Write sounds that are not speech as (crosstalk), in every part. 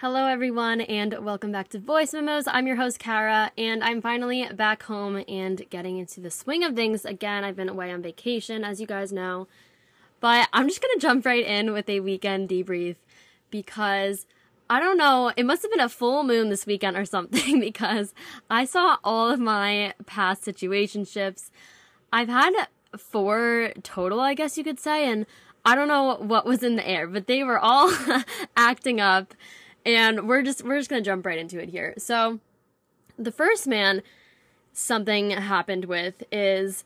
Hello, everyone, and welcome back to Voice Memos. I'm your host, Kara, and I'm finally back home and getting into the swing of things again. I've been away on vacation, as you guys know, but I'm just gonna jump right in with a weekend debrief because I don't know, it must have been a full moon this weekend or (laughs) something because I saw all of my past situationships. I've had four total, I guess you could say, and I don't know what was in the air, but they were all (laughs) acting up and we're just we're just gonna jump right into it here. So, the first man something happened with is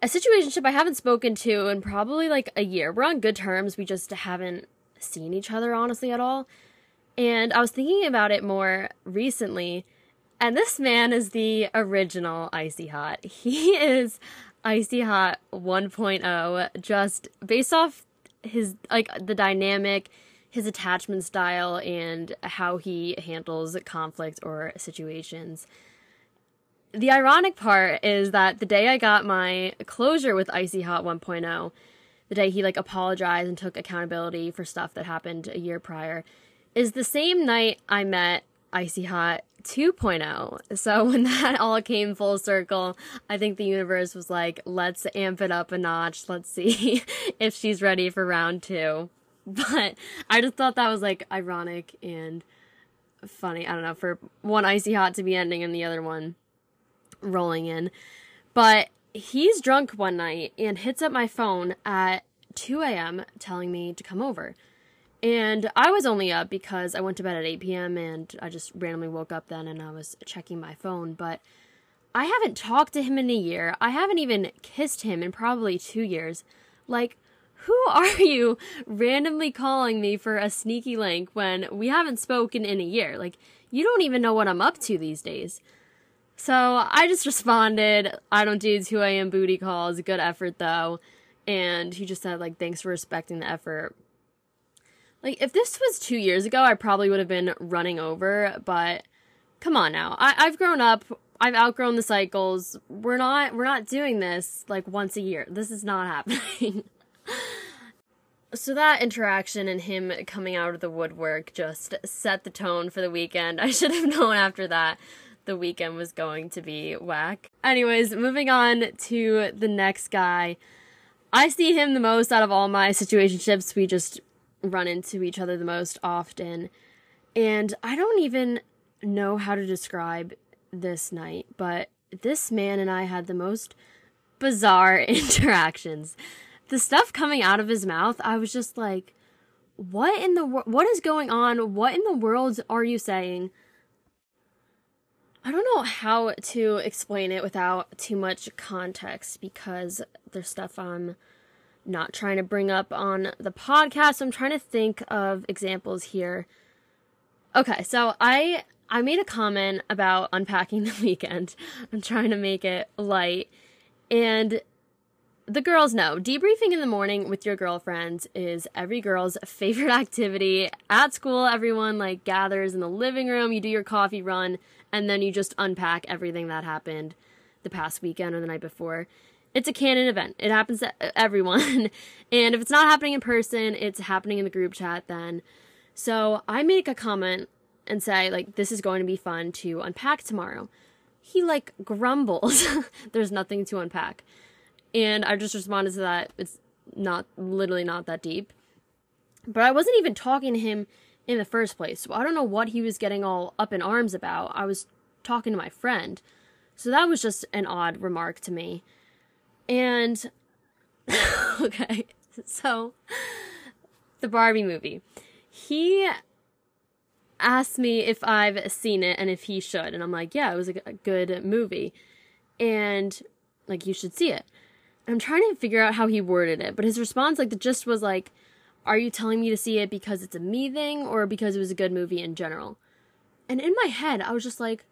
a situationship I haven't spoken to in probably like a year. We're on good terms. We just haven't seen each other honestly at all. And I was thinking about it more recently. And this man is the original Icy Hot. (laughs) He is Icy Hot 1.0, just based off his, like, the dynamic, his attachment style and how he handles conflict or situations. The ironic part is that the day I got my closure with Icy Hot 1.0, the day he like apologized and took accountability for stuff that happened a year prior, is the same night I met Icy Hot 2.0. So (laughs) when that all came full circle, I think the universe was like, let's amp it up a notch. Let's see (laughs) if she's ready for round two. (laughs) But I just thought that was like ironic and funny. I don't know, for one icy hot to be ending and the other one rolling in. But he's drunk one night and hits up my phone at 2 a.m. telling me to come over. And I was only up because I went to bed at 8 p.m. and I just randomly woke up then and I was checking my phone. But I haven't talked to him in a year. I haven't even kissed him in probably two years. Like, who are (laughs) you randomly calling me for a sneaky link when we haven't spoken in a year? Like, you don't even know what I'm up to these days. So I just responded, I don't do 2 a.m. booty calls, good effort though. And he just said, like, thanks for respecting the effort. Like, if this was two years ago, I probably would have been running over, but come on now. I- I've grown up. I've outgrown the cycles. We're not, we're not doing this like once a year. This is not (laughs) happening. So that interaction and him coming out of the woodwork just set the tone for the weekend. (laughs) I should have known after that the weekend was going to be whack. Anyways, moving on to the next guy. I see him the most out of all my situationships. We just run into each other the most often. And I don't even know how to describe this night, but this man and I had the most bizarre (laughs) interactions the stuff coming out of his mouth, I was just like, what in the? What is going on? What in the world are you saying? I don't know how to explain it without too much context because there's stuff I'm not trying to bring up on the podcast. So I'm trying to think of examples here. Okay, so I I made a comment about unpacking (laughs) the weekend. I'm trying to make it light. And the girls know. Debriefing in the morning with your girlfriends is every girl's (laughs) favorite activity. At school everyone like gathers in the living room you do your coffee run and then you just unpack everything that happened the past weekend or the night before. It's a canon event. It happens to everyone. (laughs) And if it's not happening in person it's happening in the group chat then. So i make a comment and say like this is going to be fun to unpack tomorrow. He like grumbles. (laughs) There's nothing to unpack and I just responded to that. It's not literally not that deep. But I wasn't even talking to him in the first place. So I don't know what he was getting all up in arms about. I was talking to my friend. So that was just an odd remark to me. And (laughs) okay. So the Barbie movie. He asked me if I've seen it and if he should. And I'm like, yeah, it was a good movie. And like, you should see it. I'm trying to figure out how he worded it, but his response, like, the gist was like, Are you telling me to see it because it's a me thing or because it was a good movie in general? And in my head, I was just like,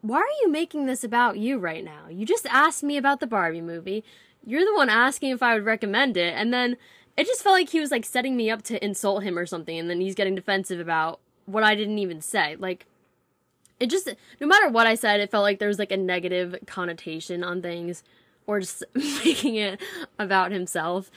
Why are you making this about you right now? You just asked me about the Barbie movie. You're the one asking if I would recommend it. And then it just felt like he was like setting me up to insult him or something. And then he's getting defensive about what I didn't even say. Like, it just, no matter what I said, it felt like there was like a negative connotation on things or just (laughs) making it about himself.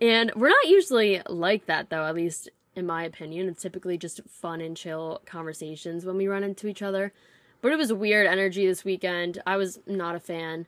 And we're not usually like that though, at least in my opinion. It's typically just fun and chill conversations when we run into each other. But it was weird energy this weekend. I was not a fan.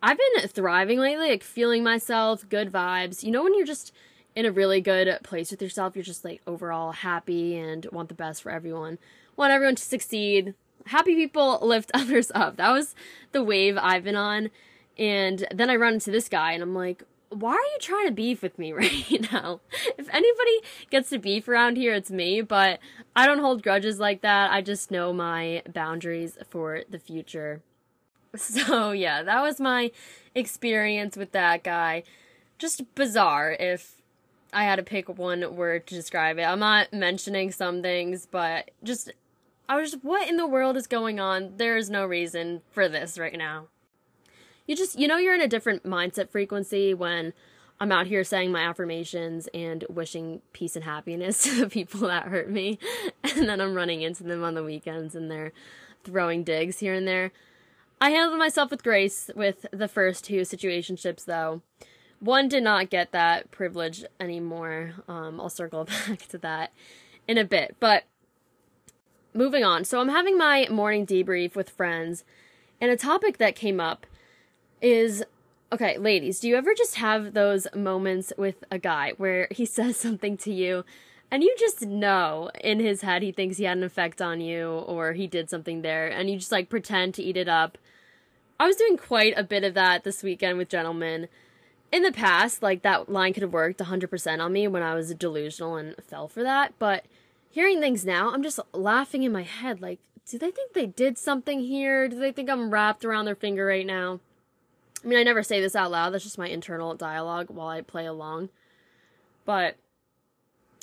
I've been thriving lately, like feeling myself, good vibes. You know, when you're just in a really good place with yourself, you're just like overall happy and want the best for everyone, want everyone to succeed. Happy people lift (laughs) others up. That was the wave I've been on. And then I run into this guy and I'm like, why are you trying to beef with me (laughs) right now? If anybody gets to beef around here, it's me, but I don't hold grudges like that. I just know my boundaries for the future. (laughs) So, yeah, that was my experience with that guy. Just bizarre if I had to pick one word to describe it. I'm not mentioning some things, but just I was just, what in the world is going on? There is no reason for this right now you just you know you're in a different mindset frequency when I'm out here saying my affirmations and wishing peace and happiness (laughs) to the people that hurt me. (laughs) And then I'm running into them on the weekends and they're throwing digs here and there. I handled myself with grace with the first two situationships, though. One did not get that privilege anymore. Um, I'll circle (laughs) back to that in a bit. But moving on. So I'm having my morning debrief with friends, and a topic that came up is okay, ladies, do you ever just have those moments with a guy where he (laughs) says something to you and you just know in his head he thinks he had an effect on you or he did something there and you just like pretend to eat it up? I was doing quite a bit of that this weekend with gentlemen. In the past, like that line could have worked 100% on me when I was delusional and fell for that, but hearing things now, I'm just laughing in my head like, do they think they did something here? Do they think I'm wrapped around their finger right now? I mean, I never say this out loud. That's just my internal dialogue while I play along. But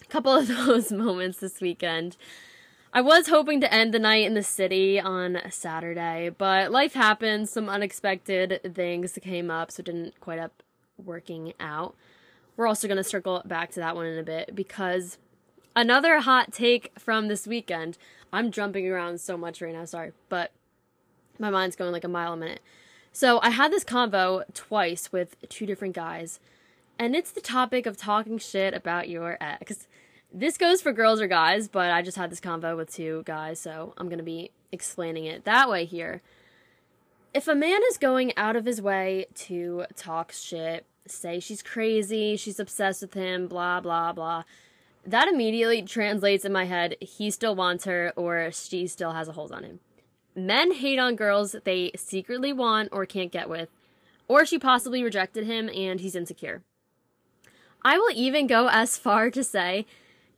a couple (laughs) of those moments this weekend. I was hoping to end the night in the city on Saturday, but life happened. Some unexpected things came up, so it didn't quite up working out. We're also going to circle back to that one in a bit because another hot take from this weekend. I'm jumping around so much right now, sorry, but my mind's going like a mile a minute. So I had this convo twice with two different guys, and it's the topic of talking shit about your ex. This goes for girls or guys, but I just had this convo with two guys, so I'm gonna be explaining it that way here. If a man is going out of his way to talk shit, say she's crazy, she's obsessed with him, blah, blah, blah, that immediately translates in my head he still wants her or she still has a hold on him men hate on girls they secretly want or can't get with, or she possibly rejected him and he's insecure. I will even go as far to say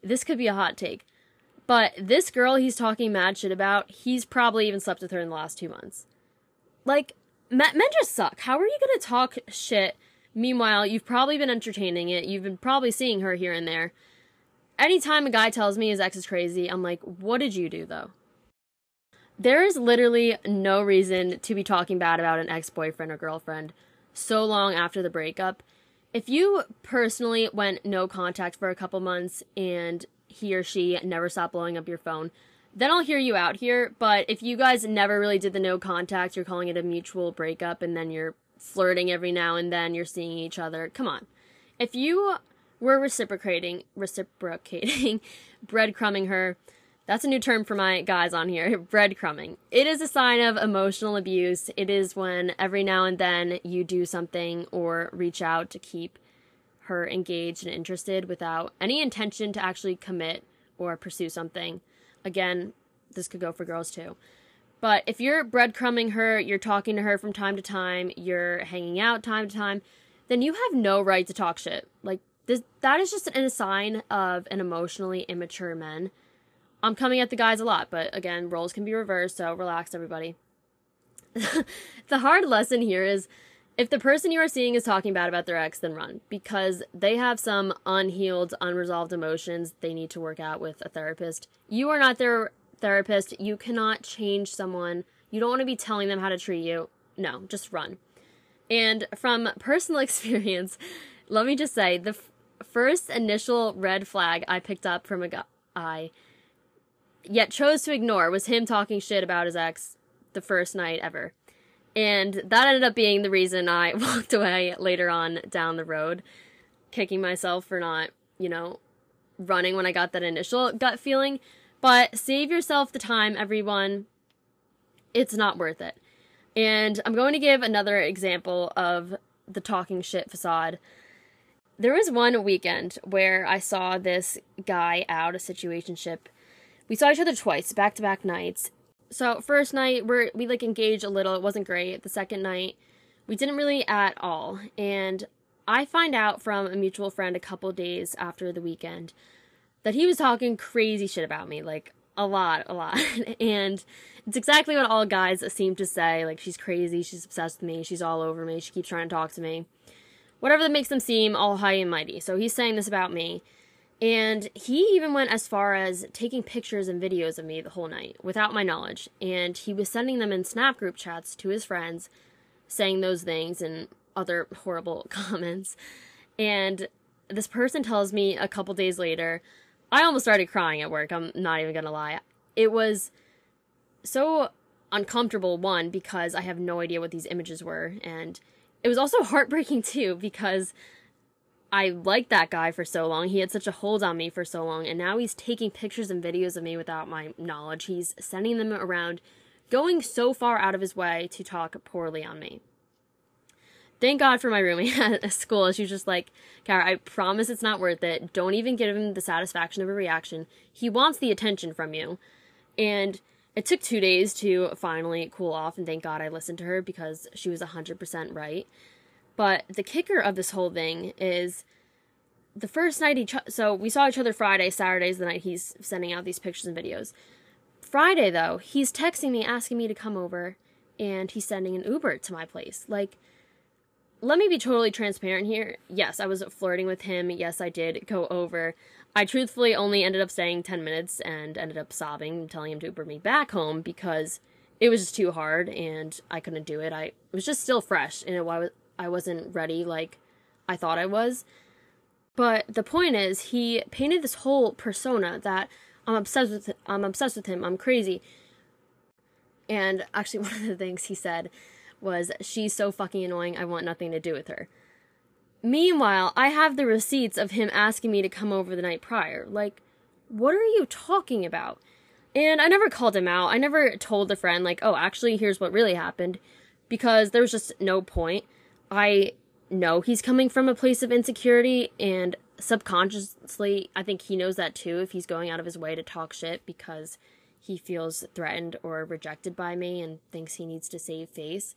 this could be a hot take, but this girl he's talking mad shit about, he's probably even slept with her in the last two months. Like, men just suck. How are you gonna talk shit? Meanwhile, you've probably been entertaining it. You've been probably seeing her here and there. Anytime a guy tells me his ex is crazy, I'm like, what did you do though? There is literally no reason to be talking bad about an ex boyfriend or girlfriend so long after the breakup. If you personally went no contact for a couple months and he or she never stopped blowing up your phone, then I'll hear you out here. But if you guys never really did the no contact, you're calling it a mutual breakup, and then you're flirting every now and then, you're seeing each other. Come on. If you were reciprocating, reciprocating, (laughs) breadcrumbing her, that's a new term for my guys on here (laughs) breadcrumbing. It is a sign of emotional abuse. It is when every now and then you do something or reach out to keep her engaged and interested without any intention to actually commit or pursue something. Again, this could go for girls too. But if you're breadcrumbing her, you're talking to her from time to time, you're hanging out time to time, then you have no right to talk shit. Like this that is just a sign of an emotionally immature man I'm coming at the guys a lot, but again, roles can be reversed, so relax, everybody. (laughs) the hard lesson here is if the person you are seeing is talking bad about their ex, then run because they have some unhealed, unresolved emotions they need to work out with a therapist. You are not their therapist. You cannot change someone. You don't want to be telling them how to treat you. No, just run. And from personal (laughs) experience, let me just say the first initial red flag I picked up from a guy yet chose to ignore was him talking shit about his ex the first night ever. And that ended up being the reason I (laughs) walked away later on down the road, kicking myself for not, you know, running when I got that initial gut feeling. But save yourself the time, everyone. It's not worth it. And I'm going to give another example of the talking shit facade. There was one weekend where I saw this guy out a situationship. We saw each other twice, back to back nights. So first night we we like engaged a little. It wasn't great. The second night we didn't really at all. And I find out from a mutual friend a couple days after the weekend that he was talking crazy shit about me, like a lot, a lot. (laughs) and it's exactly what all guys seem to say. Like, she's crazy, she's obsessed with me, she's all over me, she keeps trying to talk to me. Whatever that makes them seem all high and mighty. So he's saying this about me. And he even went as far as taking pictures and videos of me the whole night without my knowledge. And he was sending them in Snap group chats to his friends, saying those things and other horrible (laughs) comments. And this person tells me a couple days later, I almost started crying at work. I'm not even gonna lie. It was so uncomfortable, one, because I have no idea what these images were, and it was also heartbreaking too, because I liked that guy for so long. He had such a hold on me for so long, and now he's taking pictures and videos of me without my knowledge. He's sending them around, going so far out of his way to talk poorly on me thank God for my roommate (laughs) at school. She was just like, Kara, I promise it's not worth it. Don't even give him the satisfaction of a reaction. He wants the attention from you. And it took two days to finally cool off, and thank God I listened to her because she was 100% right. But the kicker of this whole thing is the first night he, ch- so we saw each other Friday, Saturday's the night he's sending out these pictures and videos. Friday, though, he's texting me asking me to come over, and he's sending an Uber to my place. Like, let me be totally transparent here. Yes, I was flirting with him. Yes, I did go over. I truthfully only ended up staying 10 minutes and ended up sobbing, telling him to bring me back home because it was just too hard and I couldn't do it. I it was just still fresh and it, I wasn't ready like I thought I was. But the point is, he painted this whole persona that I'm obsessed with. I'm obsessed with him. I'm crazy. And actually, (laughs) one of the things he said was she's so fucking annoying, I want nothing to do with her. Meanwhile, I have the receipts of him asking me to come over the night prior. Like, what are you talking about? And I never called him out. I never told a friend, like, oh, actually, here's what really happened. Because there was just no point. I know he's coming from a place of insecurity, and subconsciously, I think he knows that too if he's going out of his way to talk shit because he feels threatened or rejected by me and thinks he needs to save face.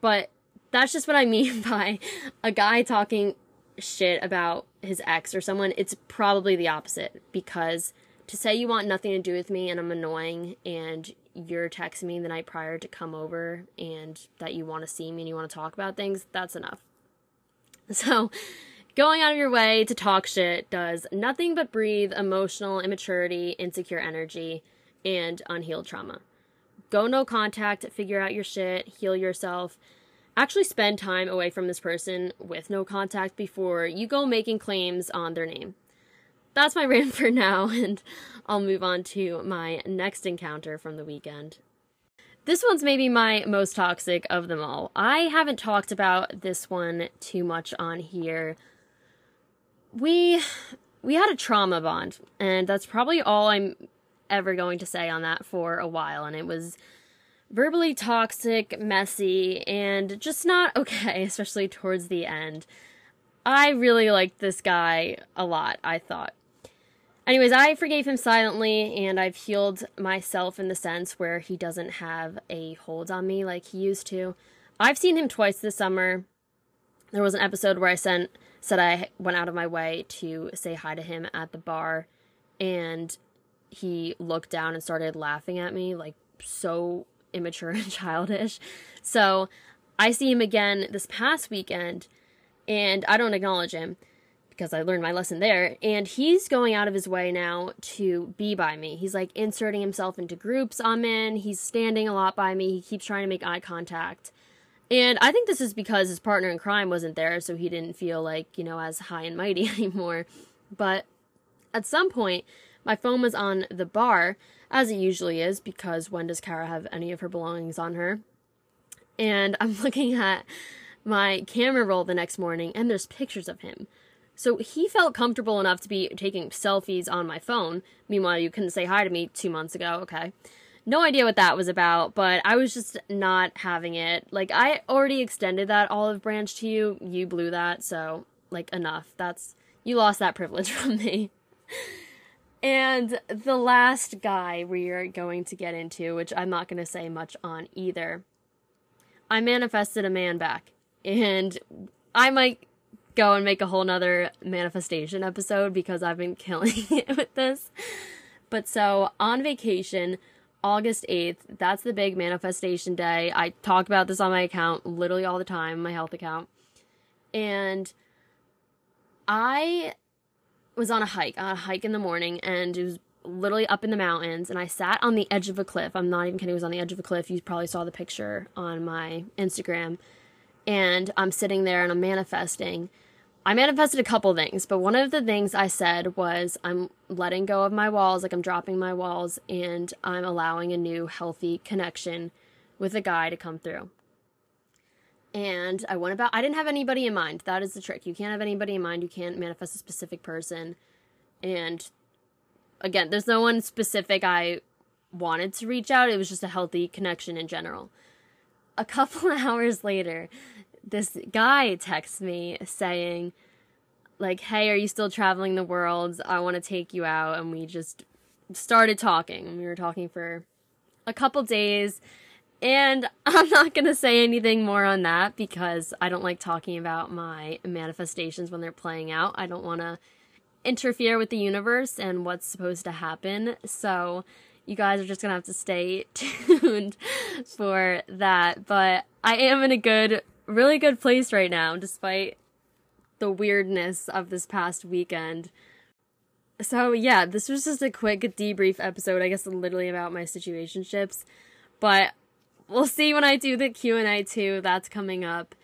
But that's just what I mean (laughs) by a guy talking shit about his ex or someone. It's probably the opposite because to say you want nothing to do with me and I'm annoying and you're texting me the night prior to come over and that you want to see me and you want to talk about things, that's enough. (laughs) So, Going out of your way to talk shit does nothing but breathe emotional immaturity, insecure energy, and unhealed trauma. Go no contact, figure out your shit, heal yourself. Actually, spend time away from this person with no contact before you go making claims on their name. That's my (laughs) rant for now, and I'll move on to my next encounter from the weekend. This one's maybe my most toxic of them all. I haven't talked about this one too much on here we we had a trauma bond, and that's probably all I'm ever going to say on that for a while. And it was verbally toxic, messy, and just not (laughs) okay, especially towards the end. I really liked this guy a lot, I thought. Anyways, I forgave him silently, and I've healed myself in the sense where he doesn't have a hold on me like he used to. I've seen him twice this summer. There was an episode where I sent said I went out of my way to say hi to him at the bar, and he looked down and started laughing at me, like so immature and (laughs) childish. So I see him again this past weekend, and I don't acknowledge him because I learned my lesson there. And he's going out of his way now to be by me. He's like inserting himself into groups I'm in. He's standing a lot by me. He keeps trying to make eye contact. And I think this is because his partner in crime wasn't there, so he didn't feel like, you know, as high and mighty (laughs) anymore. But at some point, my phone was on the bar, as it usually is, because when does Kara have any of her belongings on her? And I'm (laughs) looking at my camera roll the next morning, and there's pictures of him So he felt comfortable enough to be taking selfies on my phone. Meanwhile, you couldn't say hi to me two months ago. Okay. No idea what that was about, but I was just not having it. Like, I already extended that olive branch to you. You blew that, so, like, enough. That's, you lost that privilege (laughs) from me. And the last guy we are going to get into, which I'm not going to say much on either, I manifested a man back. And I might go and make a whole nother manifestation episode because I've been (laughs) killing it with this. But so on vacation, August 8th, that's the big manifestation day. I talk about this on my account literally all the time, my health account. And I was on a hike, on a hike in the morning, and it was literally up in the mountains. And I sat on the edge of a cliff. I'm not even kidding, it was on the edge of a cliff. You probably saw the picture on my Instagram. And I'm sitting there and I'm manifesting. I manifested a couple things, but one of the things I said was I'm letting go of my walls, like I'm dropping my walls, and I'm allowing a new healthy connection with a guy to come through. And I went about, I didn't have anybody in mind. That is the trick. You can't have anybody in mind. You can't manifest a specific person. And again, there's no one specific I wanted to reach out. It was just a healthy connection in general. A couple (laughs) hours later, this guy texts me saying, like, hey, are you still traveling the world? I want to take you out. And we just started talking. And we were talking for a couple days. And (laughs) I'm not going to say anything more on that because I don't like talking about my manifestations when they're playing out. I don't want to interfere with the universe and what's supposed to happen. So you guys are just going to have to stay (laughs) tuned for that. But I am in a good really good place right now, despite the weirdness of this past weekend. So yeah, this was just a quick debrief episode, I guess literally about my situationships. But we'll see when I do the Q&A too. That's coming up.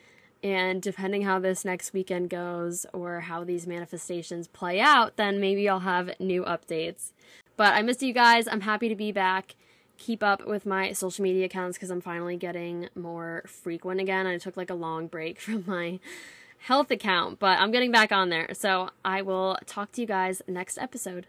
And depending how this next weekend goes or how these manifestations play out, then maybe I'll have new updates. But I miss you guys. I'm happy to be back keep up with my social media accounts because I'm finally getting more frequent again. I took like a long break (laughs) from my health account, but I'm getting back on there. So I will talk to you guys next episode.